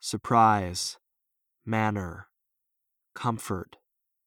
surprise, manner, comfort,